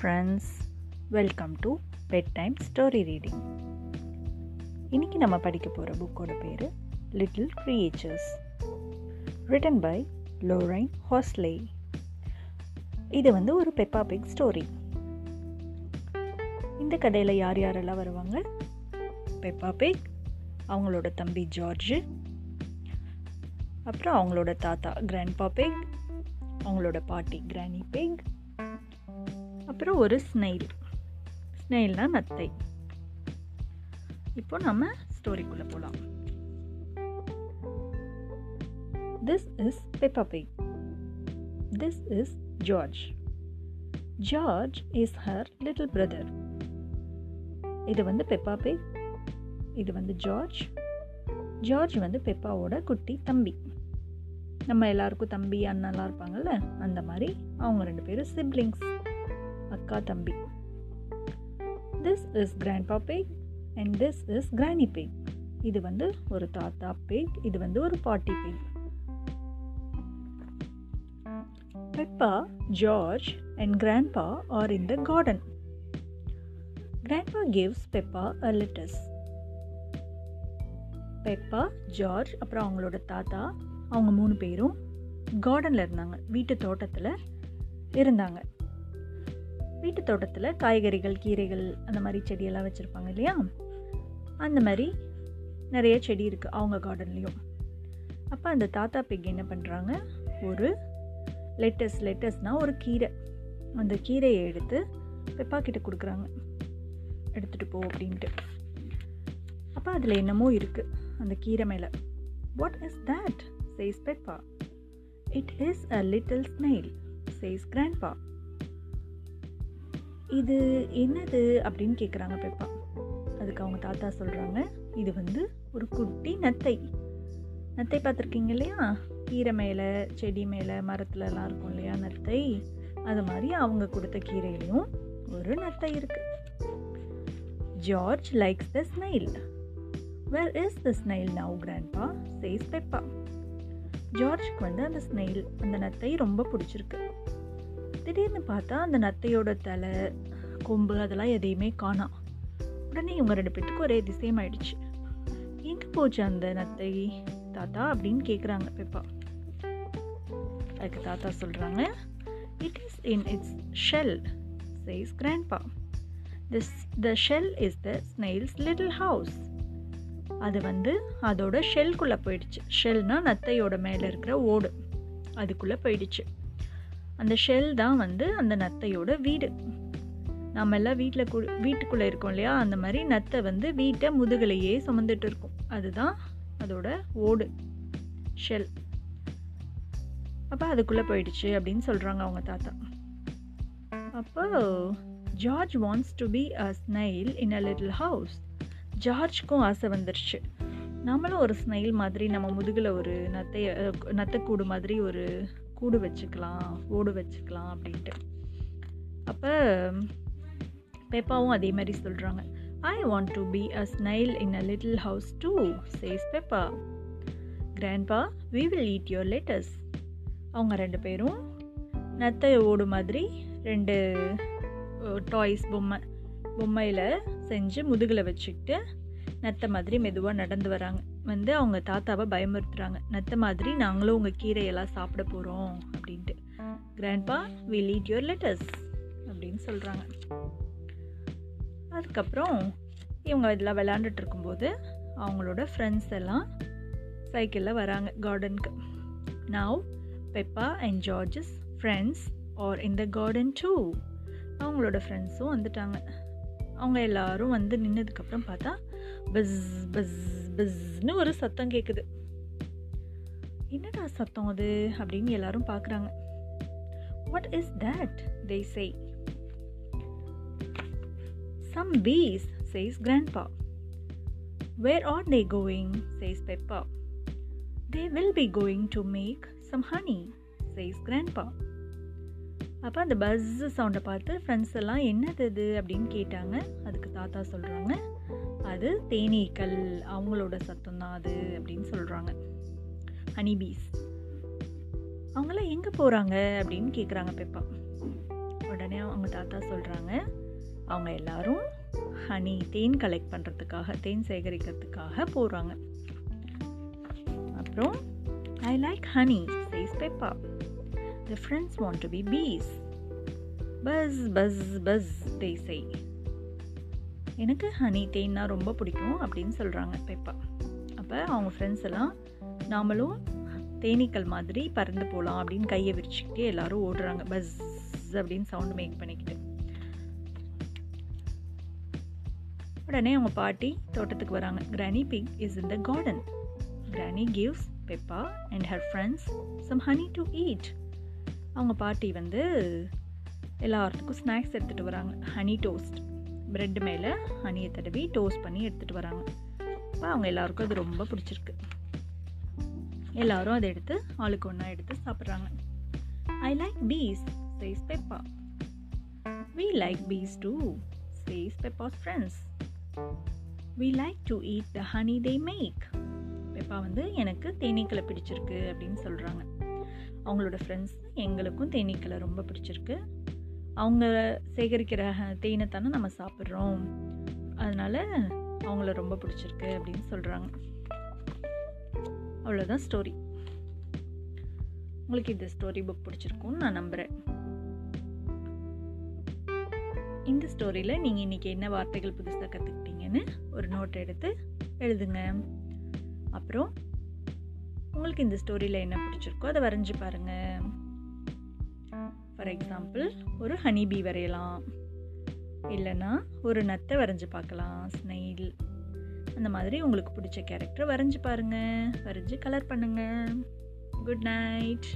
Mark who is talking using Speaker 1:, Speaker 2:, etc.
Speaker 1: Friends welcome to bedtime story reading இன்றைக்கி நம்ம படிக்க போகிற புக்கோட பேர் little creatures written by Lorraine Horsley இது வந்து ஒரு பெப்பா பிக் ஸ்டோரி இந்த கதையில் யார் யாரெல்லாம் வருவாங்க? பெப்பா பிக் அவங்களோட தம்பி ஜார்ஜு அப்புறம் அவங்களோட தாத்தா கிராண்ட்பா பிக் அவங்களோட பாட்டி கிராணி பிக் அப்புறம் ஒரு ஸ்னெயில் ஸ்னெயில்னா நத்தை. இப்போ நம்ம ஸ்டோரிக்குள்ளே போகலாம் this is Peppa Pig this is George George is her little brother இது வந்து பெப்பா பிக் இது வந்து ஜார்ஜ் ஜார்ஜ் வந்து பெப்பாவோட குட்டி தம்பி. நம்ம எல்லாருக்கும் தம்பி அண்ணெல்லாம் இருப்பாங்கல்ல அந்த மாதிரி அவங்க ரெண்டு பேரும் சிப்ளிங்ஸ் அக்கா தம்பி. This is Grandpa Pig and this is Granny Pig இது வந்து ஒரு தாத்தா பேக் இது வந்து ஒரு பாட்டி pig Peppa George and Grandpa are in the garden Grandpa gives Peppa a lettuce Peppa George அப்புறம் அவங்களோட தாத்தா அவங்க மூணு பேரும் கார்டனில் இருந்தாங்க. வீட்டு தோட்டத்தில் இருந்தாங்க. வீட்டு தோட்டத்தில் காய்கறிகள் கீரைகள் அந்த மாதிரி செடியெல்லாம் வச்சுருப்பாங்க இல்லையா? அந்த மாதிரி நிறைய செடி இருக்குது அவங்க கார்டன்லேயும் அப்போ அந்த தாத்தா பிக் என்ன பண்ணுறாங்க ஒரு லெட்டஸ் லெட்டஸ்னால் ஒரு கீரை. அந்த கீரையை எடுத்து பெப்பா கிட்ட கொடுக்குறாங்க. எடுத்துகிட்டு போ அப்படின்ட்டு. அப்போ அதில் என்னமோ இருக்குது அந்த கீரை மேலே. What is that says Peppa it is a little snail says Grandpa இது என்னது அப்படின்னு கேட்குறாங்க பெப்பா. அதுக்கு அவங்க தாத்தா சொல்கிறாங்க இது வந்து ஒரு குட்டி நத்தை. நத்தை பார்த்துருக்கீங்க இல்லையா? கீரை மேலே செடி மேலே மரத்துலலாம் இருக்கும் இல்லையா நத்தை? அது மாதிரி அவங்க கொடுத்த கீரையிலையும் ஒரு நத்தை இருக்கு. George likes the snail where is the snail now Grandpa says Peppa ஜார்ஜ்க்கு வந்து அந்த ஸ்னைல் அந்த நத்தை ரொம்ப பிடிச்சிருக்கு. திடீர்னு பார்த்தா அந்த நத்தையோட தலை கொம்பு அதெல்லாம் எதையுமே காணாம் உடனே இவங்க ரெண்டு பேத்துக்கும் ஒரே திசையம் ஆயிடுச்சு. எங்கே போச்சு அந்த நத்தை தாத்தா அப்படின்னு கேட்குறாங்க பெப்பா. அதுக்கு தாத்தா சொல்கிறாங்க it is in its shell says Grandpa this the shell is the snail's little house அது வந்து அதோட ஷெல்குள்ளே போயிடுச்சு. ஷெல்னால் நத்தையோட மேலே இருக்கிற ஓடு. அதுக்குள்ளே போயிடுச்சு. அந்த ஷெல் தான் வந்து அந்த நத்தையோட வீடு. நம்ம எல்லாம் வீட்டில் கு வீட்டுக்குள்ளே இருக்கோம் இல்லையா? அந்த மாதிரி நத்தை வந்து வீட்டை முதுகலையே சுமந்துட்டு இருக்கும். அதுதான் அதோட ஓடு ஷெல். அப்போ அதுக்குள்ளே போயிடுச்சு அப்படின்னு சொல்கிறாங்க அவங்க தாத்தா. அப்போ George wants to be a snail in a little house ஜார்ஜ்க்கும் ஆசை வந்துருச்சு. நம்மளும் ஒரு ஸ்னைல் மாதிரி நம்ம முதுகில் ஒரு நத்தைய நத்தைக்கூடு மாதிரி ஒரு கூடு வச்சுக்கலாம் ஓடு வச்சுக்கலாம் அப்படின்ட்டு. அப்போ பெப்பாவும் அதே மாதிரி சொல்கிறாங்க I want to be a snail in a little house too says Peppa. Grandpa we will eat your lettuce அவங்க ரெண்டு பேரும் நத்தை ஓடு மாதிரி ரெண்டு டாய்ஸ் பொம்மை பொம்மையில் செஞ்சு முதுகில் வச்சுக்கிட்டு நத்தை மாதிரி மெதுவாக நடந்து வராங்க. வந்து அவங்க தாத்தாவை பயமுறுத்துறாங்க. நத்தை மாதிரி நாங்களும் உங்கள் கீரையெல்லாம் சாப்பிட போகிறோம் அப்படின்ட்டு. Grandpa we'll eat your lettuce அப்படின்னு சொல்கிறாங்க அதுக்கப்புறம் இவங்க இதெல்லாம் விளாண்டுட்டு இருக்கும்போது அவங்களோட ஃப்ரெண்ட்ஸ் எல்லாம் சைக்கிளில் வராங்க கார்டனுக்கு now Peppa and George's friends are in the garden too அவங்களோட ஃப்ரெண்ட்ஸும் வந்துட்டாங்க. அவங்க எல்லாரும் வந்து நின்னதுக்கப்புறம் பார்த்தா பஸ் பஸ் பஸ்ன்னு ஒரு சத்தம் கேட்குது என்னடா சத்தம் அது? அப்படின்னு எல்லாரும் பார்க்குறாங்க. What is that they say some bees says Grandpa. Where are they going says Peppa they will be going to make some honey says Grandpa. அப்போ அந்த பஸ் சவுண்டை பார்த்து ஃப்ரெண்ட்ஸ் எல்லாம் என்னது இது அப்படின்னு கேட்டாங்க. அதுக்கு தாத்தா சொல்கிறாங்க அது தேனீக்கள் அவங்களோட சத்தம் தான் அது அப்படின்னு சொல்கிறாங்க ஹனிபீஸ் அவங்களாம் எங்கே போகிறாங்க அப்படின்னு கேட்குறாங்க பெப்பா உடனே அவங்க தாத்தா சொல்கிறாங்க அவங்க எல்லாரும் ஹனி தேன் கலெக்ட் பண்ணுறதுக்காக தேன் சேகரிக்கிறதுக்காக போகிறாங்க அப்புறம் I like honey says Peppa the friends want to be bees buzz buzz buzz they say எனக்கு ஹனி தேன்னா ரொம்ப பிடிக்கும் அப்படின்னு சொல்கிறாங்க பெப்பா அப்போ அவங்க ஃப்ரெண்ட்ஸ் எல்லாம் நாமளும் தேனீக்கள் மாதிரி பறந்து போகலாம் அப்படின்னு கையை விரிச்சுக்கிட்டே எல்லாரும் ஓடுறாங்க. பஸ் அப்படின்னு சவுண்ட் மேக் பண்ணிக்கிட்டு. உடனே அவங்க பாட்டி தோட்டத்துக்கு வராங்க. Granny Pig is in the garden Granny gives Peppa and her friends some honey to eat அவங்க பாட்டி வந்து எல்லாத்துக்கும் ஸ்நாக்ஸ் எடுத்துகிட்டு வராங்க. ஹனி டோஸ்ட் ப்ரெட் மேலே ஹனியை தடவி டோஸ்ட் பண்ணி எடுத்துகிட்டு வராங்க. அப்போ அவங்க எல்லாருக்கும் அது ரொம்ப பிடிச்சிருக்கு. எல்லாரும் அதை எடுத்து ஆளுக்கு ஒன்றா எடுத்து சாப்பிட்றாங்க. I like bees says Peppa we like bees too says Peppa's friends we like to eat the honey they make Peppa வந்து எனக்கு தேனீக்களை பிடிச்சிருக்கு அப்படின்னு சொல்கிறாங்க அவங்களோட ஃப்ரெண்ட்ஸ் எங்களுக்கும் தேனீக்களை ரொம்ப பிடிச்சிருக்கு. அவங்க சேகரிக்கிற தேனை தானே நம்ம சாப்பிட்றோம். அதனால் அவங்கள ரொம்ப பிடிச்சிருக்கு அப்படின்னு சொல்கிறாங்க அவ்வளோதான் ஸ்டோரி உங்களுக்கு இந்த ஸ்டோரி புக் பிடிச்சிருக்கும்னு நான் நம்புகிறேன் இந்த ஸ்டோரியில் நீங்கள் இன்றைக்கி என்ன வார்த்தைகள் புதுசாக கற்றுக்கிட்டீங்கன்னு ஒரு நோட் எடுத்து எழுதுங்க. அப்புறம் உங்களுக்கு இந்த ஸ்டோரியில் என்ன பிடிச்சிருக்கோ அதை வரைஞ்சி பாருங்கள் ஃபார் எக்ஸாம்பிள் ஒரு ஹனி பீ வரையலாம். இல்லைன்னா ஒரு நத்தை வரைஞ்சி பார்க்கலாம் ஸ்னெயில் அந்த மாதிரி உங்களுக்கு பிடிச்ச கேரக்டரை வரைஞ்சி பாருங்கள் வரைஞ்சி கலர் பண்ணுங்கள் குட் நைட்